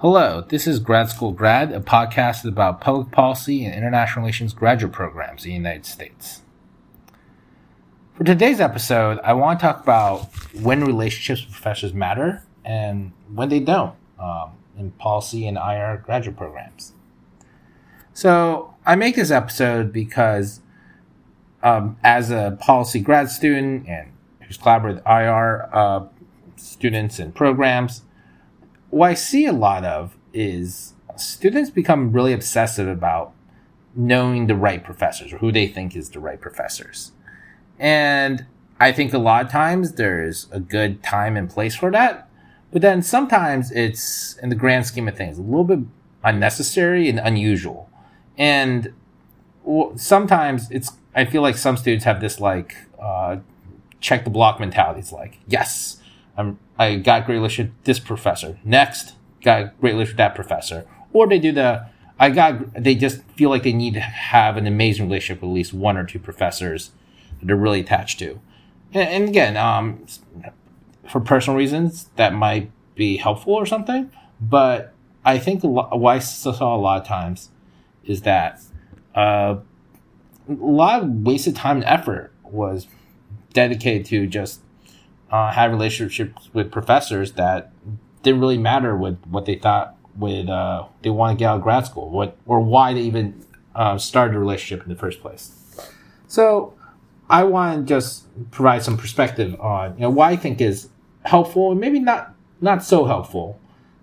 Hello, this is Grad School Grad, a podcast about public policy and international relations graduate programs in the United States. For today's episode, I want to talk about when relationships with professors matter and when they don't um, in policy and IR graduate programs. So, I make this episode because um, as a policy grad student and who's collaborated with IR uh, students and programs, what I see a lot of is students become really obsessive about knowing the right professors or who they think is the right professors. And I think a lot of times there's a good time and place for that. But then sometimes it's, in the grand scheme of things, a little bit unnecessary and unusual. And sometimes it's, I feel like some students have this like, uh, check the block mentality. It's like, yes, I'm, I got great relationship with this professor. Next, got great relationship with that professor. Or they do the, I got, they just feel like they need to have an amazing relationship with at least one or two professors that they're really attached to. And, and again, um, for personal reasons, that might be helpful or something. But I think what I saw a lot of times is that uh, a lot of wasted time and effort was dedicated to just uh, have relationships with professors that didn't really matter with what they thought with uh, they want to get out of grad school, what or why they even uh, started a relationship in the first place. So I want to just provide some perspective on you know why I think is helpful and maybe not not so helpful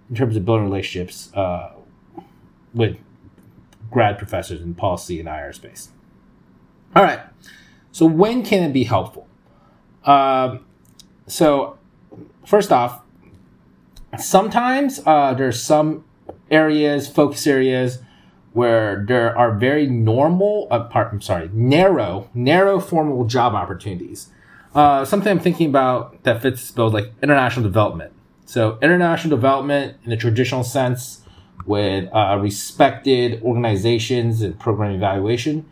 in terms of building relationships uh, with grad professors in policy and IR space. All right, so when can it be helpful? Um, so first off, sometimes uh, there's some areas, focus areas, where there are very normal, apart, I'm sorry, narrow, narrow formal job opportunities. Uh, something I'm thinking about that fits this like international development. So international development in the traditional sense with uh, respected organizations and program evaluation,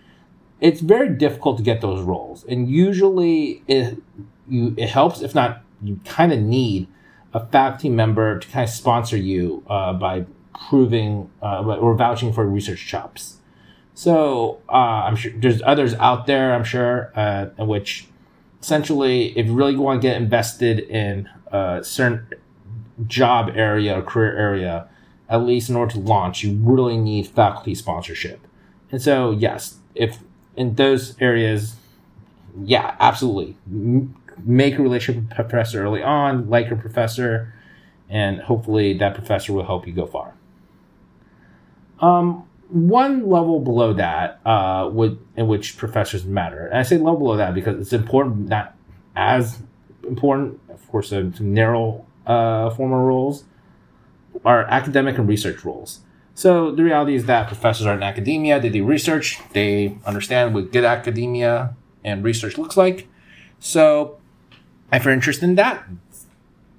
it's very difficult to get those roles. And usually it you it helps if not you kind of need a faculty member to kind of sponsor you uh, by proving uh, or vouching for research chops. So uh, I'm sure there's others out there. I'm sure uh, in which essentially, if you really want to get invested in a certain job area or career area, at least in order to launch, you really need faculty sponsorship. And so, yes, if in those areas, yeah, absolutely make a relationship with a professor early on, like your professor, and hopefully that professor will help you go far. Um, one level below that, uh, would in which professors matter, and I say level below that because it's important, not as important, of course, some, narrow uh, formal roles, are academic and research roles. So the reality is that professors are in academia, they do research, they understand what good academia and research looks like. So if you're interested in that,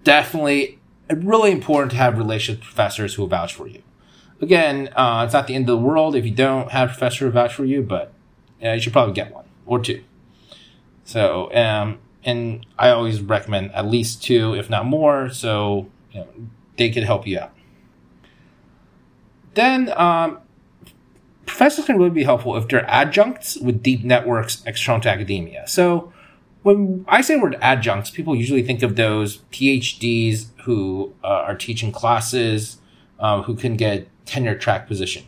definitely really important to have relationships with professors who will vouch for you. Again, uh, it's not the end of the world if you don't have a professor vouch for you, but you should probably get one or two. So, um, and I always recommend at least two, if not more, so you know, they could help you out. Then, um, professors can really be helpful if they're adjuncts with deep networks external to academia. So, when I say word adjuncts, people usually think of those PhDs who uh, are teaching classes, uh, who can get tenure track position.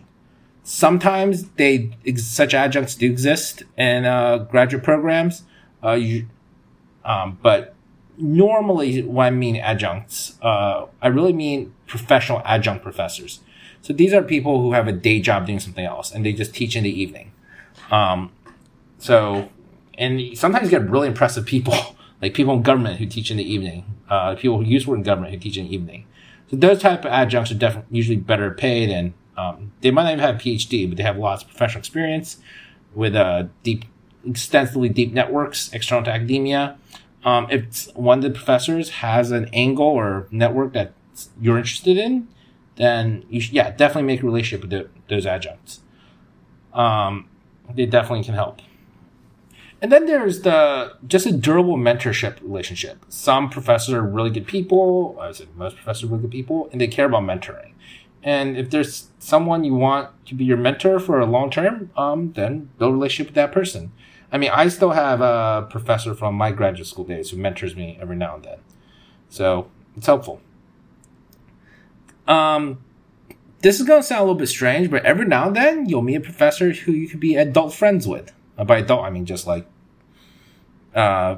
Sometimes they such adjuncts do exist in uh, graduate programs, uh, you, um, but normally when I mean adjuncts, uh, I really mean professional adjunct professors. So these are people who have a day job doing something else, and they just teach in the evening. Um, so and sometimes you get really impressive people, like people in government who teach in the evening, uh, people who used to work in government who teach in the evening. So those type of adjuncts are definitely usually better paid, and um, they might not even have a PhD, but they have lots of professional experience with uh, deep, extensively deep networks external to academia. Um, if one of the professors has an angle or network that you're interested in, then you should, yeah, definitely make a relationship with the, those adjuncts. Um, they definitely can help. And then there's the just a durable mentorship relationship. Some professors are really good people. I would say most professors are really good people, and they care about mentoring. And if there's someone you want to be your mentor for a long term, um, then build a relationship with that person. I mean, I still have a professor from my graduate school days who mentors me every now and then. So it's helpful. Um, this is going to sound a little bit strange, but every now and then you'll meet a professor who you could be adult friends with. Uh, by adult, I mean just like uh,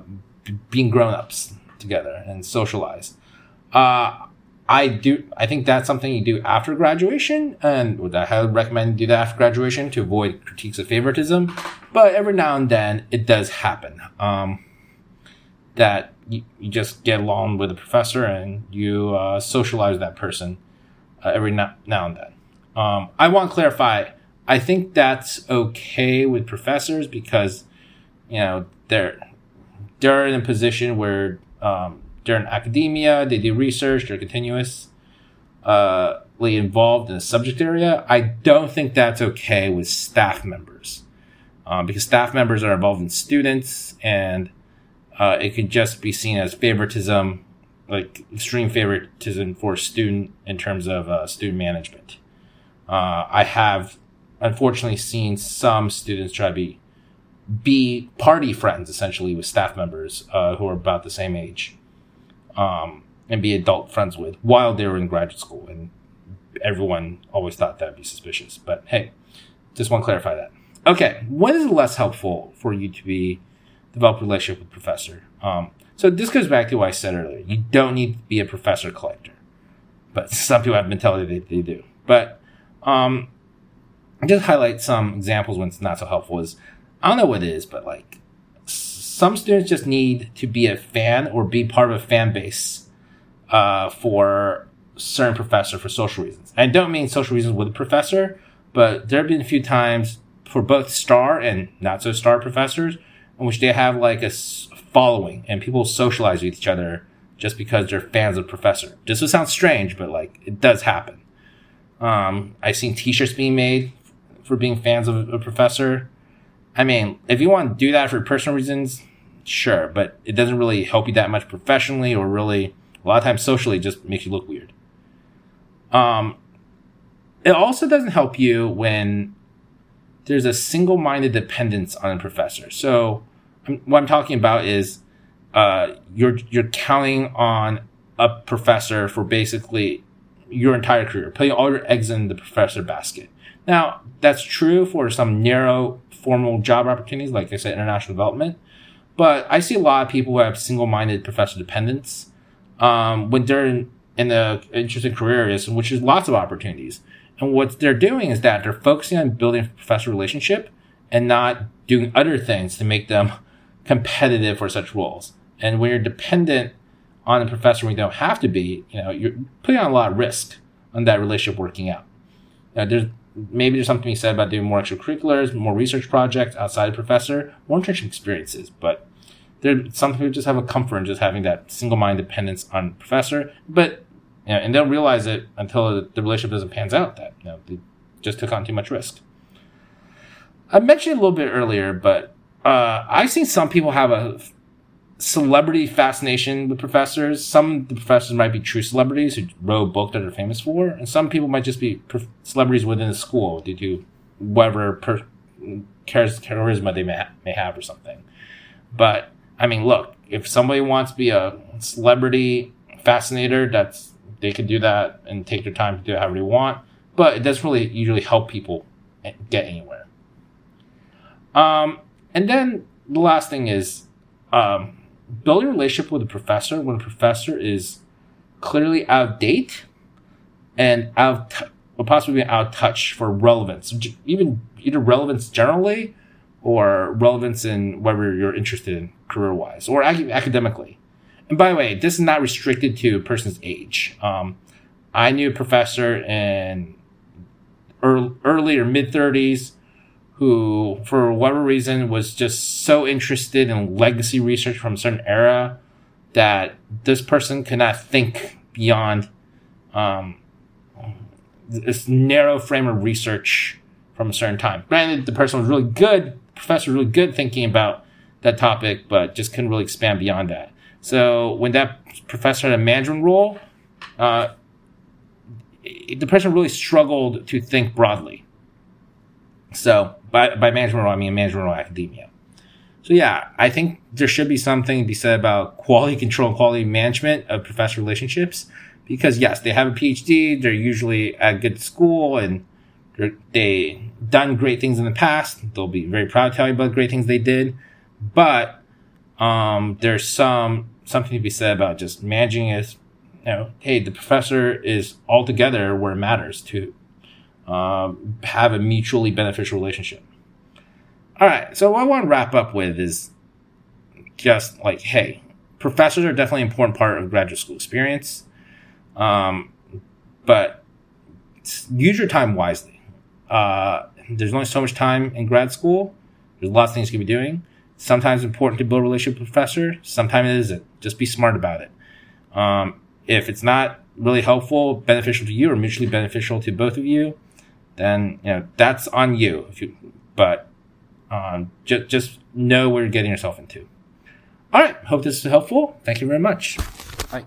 being grown ups together and socialized. Uh, I do. I think that's something you do after graduation, and would I highly recommend do that after graduation to avoid critiques of favoritism. But every now and then, it does happen um, that you, you just get along with a professor and you uh, socialize that person uh, every now, now and then. Um, I want to clarify. I think that's okay with professors because you know they're they're in a position where um, they're in academia, they do research, they're continuously uh, involved in a subject area. I don't think that's okay with staff members um, because staff members are involved in students and uh, it could just be seen as favoritism, like extreme favoritism for student in terms of uh, student management. Uh, I have unfortunately seen some students try to be be party friends essentially with staff members uh, who are about the same age um, and be adult friends with while they were in graduate school. And everyone always thought that'd be suspicious. But hey, just want to clarify that. Okay, when is it less helpful for you to be develop a relationship with professor? Um, so this goes back to what I said earlier. You don't need to be a professor collector, but some people have you they, they do. But um, just highlight some examples when it's not so helpful. Is I don't know what it is, but like some students just need to be a fan or be part of a fan base uh, for certain professor for social reasons. I don't mean social reasons with a professor, but there have been a few times for both star and not so star professors in which they have like a following and people socialize with each other just because they're fans of professor. This would sound strange, but like it does happen. Um, I've seen t-shirts being made for being fans of a professor. I mean, if you want to do that for personal reasons, sure, but it doesn't really help you that much professionally or really a lot of times socially just makes you look weird. Um, it also doesn't help you when there's a single-minded dependence on a professor. So what I'm talking about is uh, you're you're counting on a professor for basically your entire career, putting all your eggs in the professor basket. Now that's true for some narrow formal job opportunities, like I said, international development. But I see a lot of people who have single-minded professor dependence um, when they're in, in the interesting career areas, which is lots of opportunities. And what they're doing is that they're focusing on building a professor relationship and not doing other things to make them competitive for such roles. And when you're dependent on a professor when you don't have to be, you know, you're putting on a lot of risk on that relationship working out. Now, there's maybe there's something to be said about doing more extracurriculars, more research projects outside of professor, more internship experiences. But there, some people just have a comfort in just having that single mind dependence on professor. But you know, and they'll realize it until the relationship doesn't pans out that you know they just took on too much risk. I mentioned a little bit earlier, but uh, I've seen some people have a celebrity fascination with professors. Some the professors might be true celebrities who wrote a book that they're famous for, and some people might just be celebrities within the school due to whatever per- charisma they may, ha- may have or something. But I mean, look, if somebody wants to be a celebrity fascinator, that's they could do that and take their time to do it however they want. But it doesn't really usually help people get anywhere. Um, and then the last thing is um, building a relationship with a professor when a professor is clearly out of date and out t- or possibly out of touch for relevance, even either relevance generally or relevance in whatever you're interested in career wise or ac- academically. And by the way, this is not restricted to a person's age. Um, I knew a professor in early, early or mid 30s who, for whatever reason, was just so interested in legacy research from a certain era that this person could not think beyond um, this narrow frame of research from a certain time. Granted, the person was really good, professor was really good thinking about that topic, but just couldn't really expand beyond that. So when that professor had a mandarin role, uh, the person really struggled to think broadly. So by by management role, I mean management role academia. So yeah, I think there should be something to be said about quality control and quality management of professor relationships because yes, they have a PhD, they're usually at good school and they done great things in the past. They'll be very proud to tell you about great things they did, but um, there's some something to be said about just managing as you know, hey, the professor is all together where it matters to um, have a mutually beneficial relationship. All right, so what I want to wrap up with is just like, hey, professors are definitely an important part of graduate school experience, um, but use your time wisely. Uh, there's only so much time in grad school. There's lots of things you can be doing. Sometimes it's important to build a relationship with a professor. Sometimes it isn't. Just be smart about it. Um, if it's not really helpful, beneficial to you, or mutually beneficial to both of you, then you know that's on you. You, but um, just just know where you're getting yourself into. All right. Hope this is helpful. Thank you very much. Bye.